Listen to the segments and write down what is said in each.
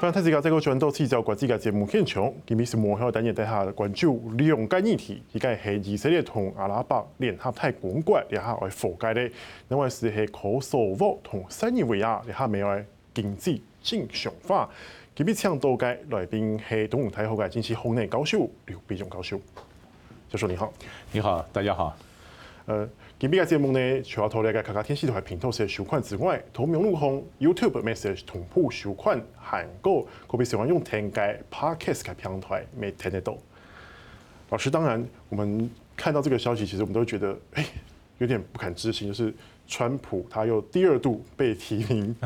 欢迎大家再个转到四条国际嘅节目现场，今日是幕后等日底下关注两个议题，一个系以色列同阿拉伯联合大公国两下来和解咧，另外是系科索沃同塞尔维亚两下未来经济正常化。今日请到嘅来宾系东吴大学嘅经济学人教授刘必中教授，教授你好，你好，大家好。呃，今日嘅节目呢，除咗讨论嘅客家天气台平头是收看之外，同名路红 YouTube message 同步收款韩国，可别喜欢用听嘅 Podcast 嘅平台没听得到。老师，当然我们看到这个消息，其实我们都觉得，哎，有点不敢置信，就是川普他又第二度被提名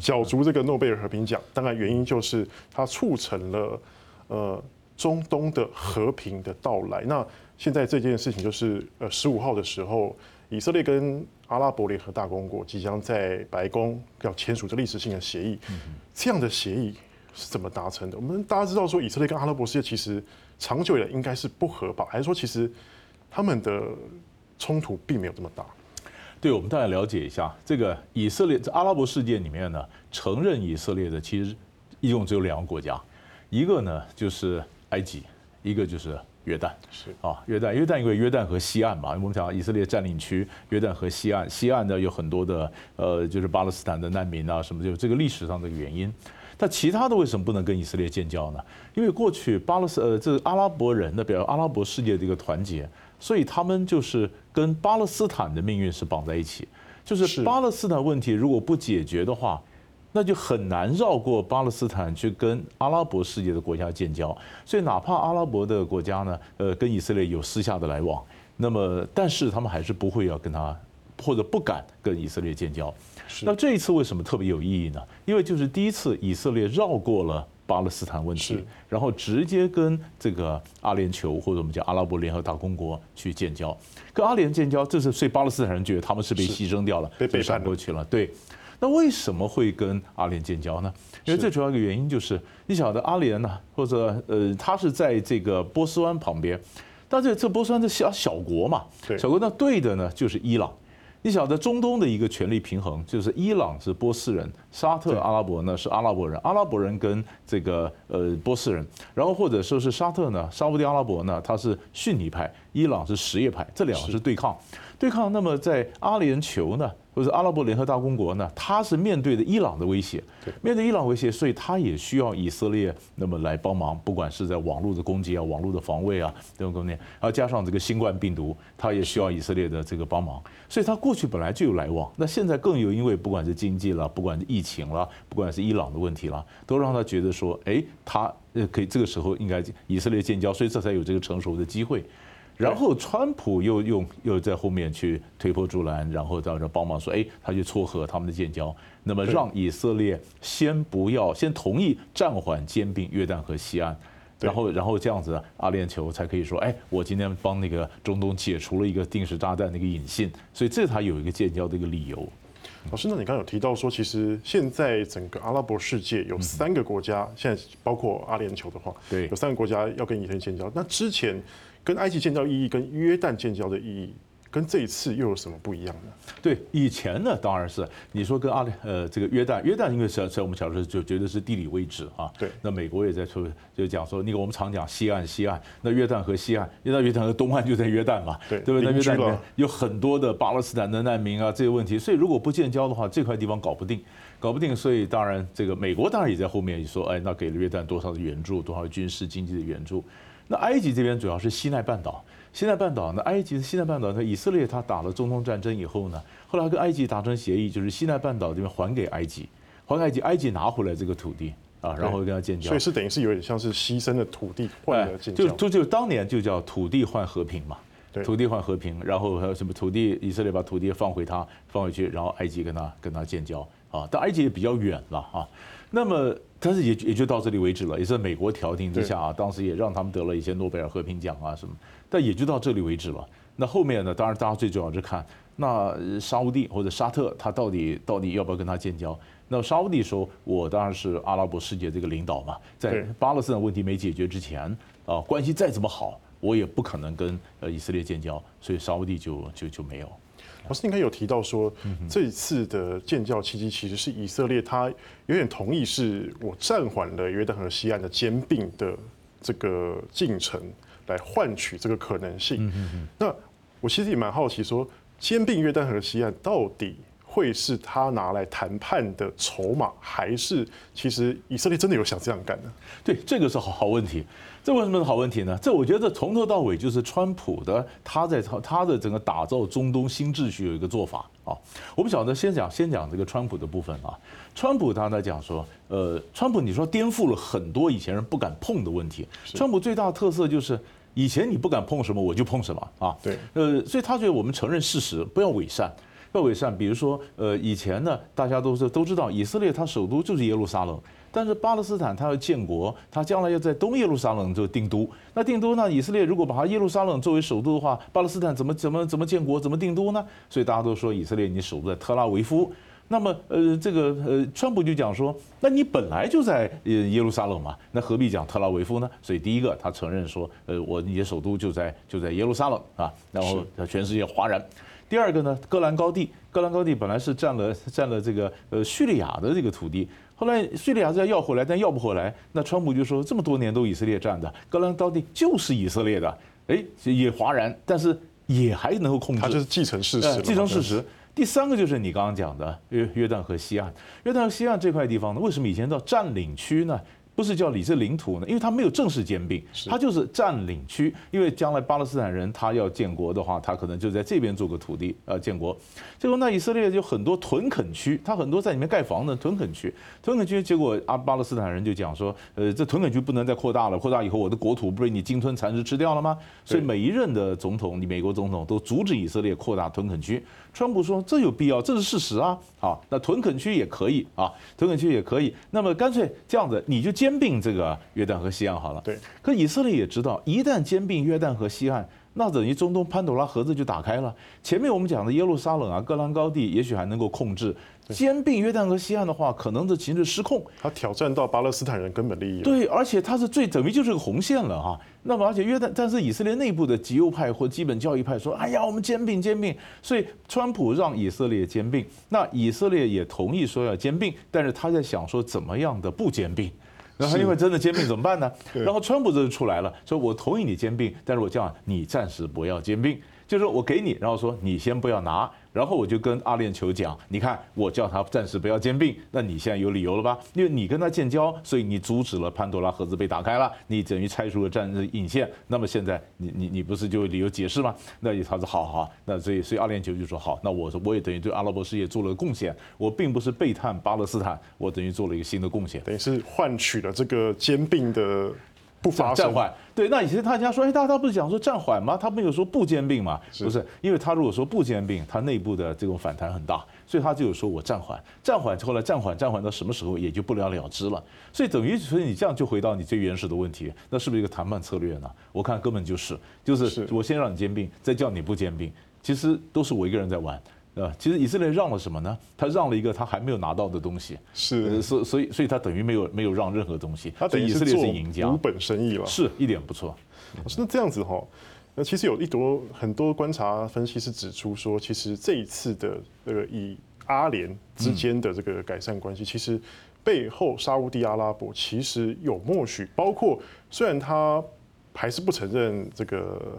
角逐这个诺贝尔和平奖，当然原因就是他促成了呃中东的和平的到来。那现在这件事情就是，呃，十五号的时候，以色列跟阿拉伯联合大公国即将在白宫要签署这历史性的协议。这样的协议是怎么达成的？我们大家知道说，以色列跟阿拉伯世界其实长久以来应该是不和吧？还是说其实他们的冲突并没有这么大？对，我们大概了解一下，这个以色列在阿拉伯世界里面呢，承认以色列的其实一共只有两个国家，一个呢就是埃及，一个就是。约旦是啊，约旦，约旦因为约旦河西岸嘛，我们讲以色列占领区，约旦河西岸，西岸呢有很多的呃，就是巴勒斯坦的难民啊，什么就这个历史上的原因。但其他的为什么不能跟以色列建交呢？因为过去巴勒斯呃，这个阿拉伯人的比如阿拉伯世界的一个团结，所以他们就是跟巴勒斯坦的命运是绑在一起，就是巴勒斯坦问题如果不解决的话。那就很难绕过巴勒斯坦去跟阿拉伯世界的国家建交，所以哪怕阿拉伯的国家呢，呃，跟以色列有私下的来往，那么但是他们还是不会要跟他或者不敢跟以色列建交。那这一次为什么特别有意义呢？因为就是第一次以色列绕过了巴勒斯坦问题，然后直接跟这个阿联酋或者我们叫阿拉伯联合大公国去建交，跟阿联建交，这是所以巴勒斯坦人觉得他们是被牺牲掉了，被闪过去了，对。那为什么会跟阿联建交呢？因为最主要一个原因就是，你晓得阿联呢，或者呃，他是在这个波斯湾旁边，但是这波斯湾是小小国嘛，小国那对的呢就是伊朗。你晓得中东的一个权力平衡，就是伊朗是波斯人，沙特阿拉伯呢是阿拉伯人，阿拉伯人跟这个呃波斯人，然后或者说是沙特呢，沙乌地阿拉伯呢，它是逊尼派，伊朗是什叶派，这两个是对抗，对抗。那么在阿联酋呢？或者阿拉伯联合大公国呢，它是面对的伊朗的威胁，面对伊朗威胁，所以它也需要以色列那么来帮忙，不管是在网络的攻击啊、网络的防卫啊这种方面，然后加上这个新冠病毒，它也需要以色列的这个帮忙，所以它过去本来就有来往，那现在更有，因为不管是经济了，不管是疫情了，不管是伊朗的问题了，都让他觉得说，哎，他呃可以这个时候应该以色列建交，所以这才有这个成熟的机会。然后川普又用又在后面去推波助澜，然后到这帮忙说，哎，他去撮合他们的建交，那么让以色列先不要先同意暂缓兼并约旦和西岸，然后然后这样子阿联酋才可以说，哎，我今天帮那个中东解除了一个定时炸弹的一个引信，所以这才有一个建交的一个理由。老师，那你刚刚有提到说，其实现在整个阿拉伯世界有三个国家，现在包括阿联酋的话，对，有三个国家要跟以色列建交，那之前。跟埃及建交意义跟约旦建交的意义，跟这一次又有什么不一样呢？对，以前呢，当然是你说跟阿联呃这个约旦，约旦因为在在我们小时候就觉得是地理位置啊。对。那美国也在说，就讲说那个我们常讲西岸西岸，那约旦和西岸，约旦约旦和东岸就在约旦嘛。对。对不对？那约旦里面有很多的巴勒斯坦的难民啊，这些问题，所以如果不建交的话，这块地方搞不定，搞不定，所以当然这个美国当然也在后面说，哎，那给了约旦多少的援助，多少军事经济的援助。那埃及这边主要是西奈半岛，西奈半岛，那埃及的西奈半岛，那以色列他打了中东战争以后呢，后来跟埃及达成协议，就是西奈半岛这边还给埃及，还给埃及，埃及拿回来这个土地啊，然后跟他建交，所以是等于是有点像是牺牲的土地换了建交，就就就当年就叫土地换和平嘛，土地换和平，然后还有什么土地，以色列把土地放回他放回去，然后埃及跟他跟他建交啊，但埃及也比较远了啊。那么，但是也也就到这里为止了，也是美国调停之下啊，当时也让他们得了一些诺贝尔和平奖啊什么，但也就到这里为止了。那后面呢？当然，大家最重要是看那沙乌地或者沙特，他到底到底要不要跟他建交？那沙乌地说，我当然是阿拉伯世界这个领导嘛，在巴勒斯坦问题没解决之前啊，关系再怎么好，我也不可能跟呃以色列建交，所以沙乌地就就就没有。老师，应该有提到说，这一次的建交契机其实是以色列，他有点同意是我暂缓了约旦河西岸的兼并的这个进程，来换取这个可能性。那我其实也蛮好奇，说兼并约旦河西岸到底会是他拿来谈判的筹码，还是其实以色列真的有想这样干呢？对，这个是好好问题。这为什么是好问题呢？这我觉得从头到尾就是川普的他在他的整个打造中东新秩序有一个做法啊。我们晓得先讲先讲这个川普的部分啊。川普他在讲说，呃，川普你说颠覆了很多以前人不敢碰的问题。川普最大的特色就是以前你不敢碰什么我就碰什么啊。对，呃，所以他觉得我们承认事实，不要伪善，不要伪善。比如说，呃，以前呢，大家都是都知道以色列它首都就是耶路撒冷。但是巴勒斯坦它要建国，它将来要在东耶路撒冷做定都。那定都呢？以色列如果把它耶路撒冷作为首都的话，巴勒斯坦怎么怎么怎么建国，怎么定都呢？所以大家都说以色列你首都在特拉维夫。那么呃，这个呃，川普就讲说，那你本来就在呃耶路撒冷嘛，那何必讲特拉维夫呢？所以第一个他承认说，呃，我你的首都就在就在耶路撒冷啊，然后全世界哗然。第二个呢，戈兰高地，戈兰高地本来是占了占了这个呃叙利亚的这个土地。后来叙利亚是要要回来，但要不回来，那川普就说这么多年都以色列占的，戈兰高地就是以色列的，哎，也哗然，但是也还能够控制，他就是继承事实，继承事实。第三个就是你刚刚讲的约约旦河西岸，约旦河西岸这块地方呢，为什么以前叫占领区呢？不是叫以色列领土呢？因为他没有正式兼并，他就是占领区。因为将来巴勒斯坦人他要建国的话，他可能就在这边做个土地呃建国。结果那以色列就很多屯垦区，他很多在里面盖房子屯垦区，屯垦区。结果阿巴勒斯坦人就讲说，呃，这屯垦区不能再扩大了，扩大以后我的国土不被你鲸吞蚕食吃掉了吗？所以每一任的总统，你美国总统都阻止以色列扩大屯垦区。川普说这有必要，这是事实啊。好，那屯垦区也可以啊，屯垦区也可以。那么干脆这样子，你就兼并这个约旦和西岸好了。对。可以色列也知道，一旦兼并约旦和西岸，那等于中东潘朵拉盒子就打开了。前面我们讲的耶路撒冷啊、戈兰高地，也许还能够控制。兼并约旦河西岸的话，可能这情势失控，他挑战到巴勒斯坦人根本利益。对，而且他是最等于就是个红线了哈。那么，而且约旦，但是以色列内部的极右派或基本教义派说：“哎呀，我们兼并兼并。”所以，川普让以色列兼并，那以色列也同意说要兼并，但是他在想说怎么样的不兼并。然后，因为真的兼并怎么办呢？然后，川普这就出来了，说：“我同意你兼并，但是我叫，你暂时不要兼并，就是说我给你，然后说你先不要拿。”然后我就跟阿联酋讲，你看我叫他暂时不要兼并，那你现在有理由了吧？因为你跟他建交，所以你阻止了潘多拉盒子被打开了，你等于拆除了战争引线。那么现在你你你不是就有理由解释吗？那他说好好，那所以所以阿联酋就说好，那我说我也等于对阿拉伯世界做了贡献，我并不是背叛巴勒斯坦，我等于做了一个新的贡献，等于是换取了这个兼并的。不发暂缓，对，那以前大家说，哎，大家不是讲说暂缓吗？他没有说不兼并嘛？不是，因为他如果说不兼并，他内部的这种反弹很大，所以他就有说我暂缓，暂缓，后来暂缓，暂缓到什么时候也就不了了之了。所以等于，所以你这样就回到你最原始的问题，那是不是一个谈判策略呢？我看根本就是，就是我先让你兼并，再叫你不兼并，其实都是我一个人在玩。啊，其实以色列让了什么呢？他让了一个他还没有拿到的东西，是，所所以所以他等于没有没有让任何东西，他等于以色列是赢家，无本生意了，是一点不错。那这样子哈，那其实有一多很多观察分析是指出说，其实这一次的这个以阿联之间的这个改善关系，其实背后沙乌地阿拉伯其实有默许，包括虽然他还是不承认这个。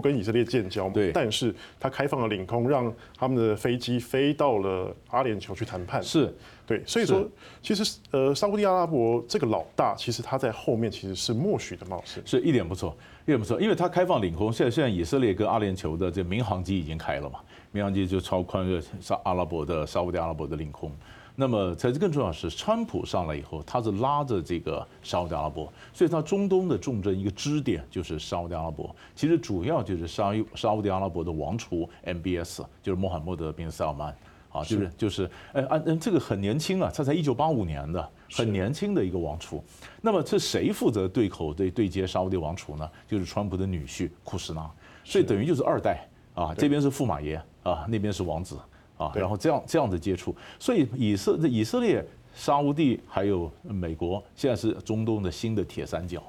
不跟以色列建交嘛，对，但是他开放了领空，让他们的飞机飞到了阿联酋去谈判。是，对，所以说其实呃，沙乌地阿拉伯这个老大，其实他在后面其实是默许的冒险，是一点不错，一点不错，因为他开放领空，现在现在以色列跟阿联酋的这民航机已经开了嘛，民航机就超宽越沙阿拉伯的沙乌地阿拉伯的领空。那么，才是更重要的是，川普上来以后，他是拉着这个沙乌地阿拉伯，所以他中东的重镇一个支点就是沙乌地阿拉伯。其实主要就是沙沙乌地阿拉伯的王储 MBS，就是穆罕默德宾萨尔曼啊，就是就是，哎，嗯，这个很年轻啊，他才一九八五年的，很年轻的一个王储。那么，这谁负责对口对对接沙乌地王储呢？就是川普的女婿库什纳，所以等于就是二代啊，这边是驸马爷啊，那边是王子。啊，然后这样这样的接触，所以以色以色列、沙乌地还有美国，现在是中东的新的铁三角。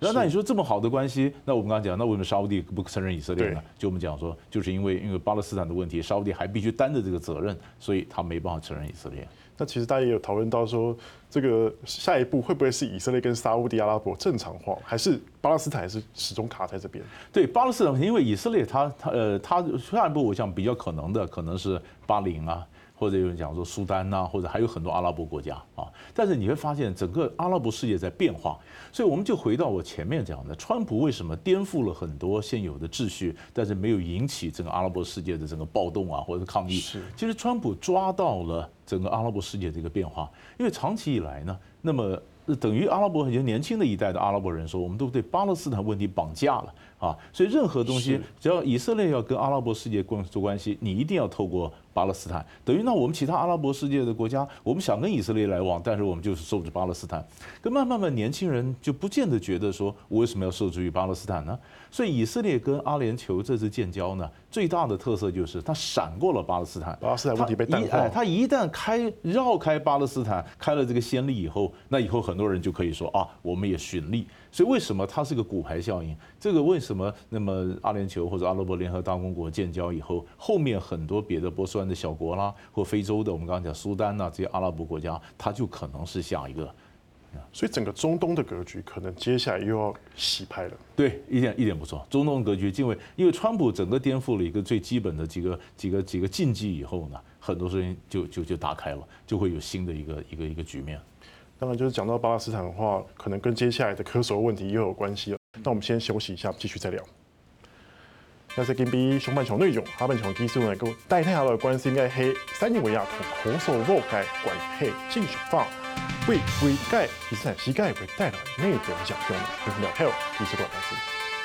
那那你说这么好的关系，那我们刚刚讲，那为什么沙乌地不承认以色列呢？就我们讲说，就是因为因为巴勒斯坦的问题，沙乌地还必须担着这个责任，所以他没办法承认以色列。那其实大家也有讨论到说，这个下一步会不会是以色列跟沙乌地阿拉伯正常化，还是巴勒斯坦是始终卡在这边？对巴勒斯坦，因为以色列他他呃他下一步我想比较可能的可能是巴林啊。或者有人讲说苏丹呐、啊，或者还有很多阿拉伯国家啊，但是你会发现整个阿拉伯世界在变化，所以我们就回到我前面讲的，川普为什么颠覆了很多现有的秩序，但是没有引起整个阿拉伯世界的整个暴动啊，或者抗议？是，其实川普抓到了整个阿拉伯世界的一个变化，因为长期以来呢，那么等于阿拉伯很多年轻的一代的阿拉伯人说，我们都对巴勒斯坦问题绑架了啊，所以任何东西只要以色列要跟阿拉伯世界关做关系，你一定要透过。巴勒斯坦等于那我们其他阿拉伯世界的国家，我们想跟以色列来往，但是我们就是受制巴勒斯坦。可慢慢慢，年轻人就不见得觉得说，我为什么要受制于巴勒斯坦呢？所以以色列跟阿联酋这次建交呢，最大的特色就是它闪过了巴勒斯坦。巴勒斯坦问题被淡化。它一旦开绕开巴勒斯坦，开了这个先例以后，那以后很多人就可以说啊，我们也循例。所以为什么它是个骨牌效应？这个为什么那么阿联酋或者阿拉伯联合大公国建交以后，后面很多别的波斯湾的小国啦，或非洲的，我们刚刚讲苏丹呐、啊、这些阿拉伯国家，它就可能是下一个。所以整个中东的格局可能接下来又要洗牌了。对，一点一点不错。中东格局，因为因为川普整个颠覆了一个最基本的几个几个几个禁忌以后呢，很多事情就就就打开了，就会有新的一个一个一个局面。当然，就是讲到巴勒斯坦的话，可能跟接下来的科索问题又有关系了。那我们先休息一下，继续再聊。那是跟比上半场内容，下半场技术能够带太好的关系，应该是塞尼维亚同科索沃盖关系正常化，为为盖以斯兰世界会带来内部影响。我们聊后技术关系。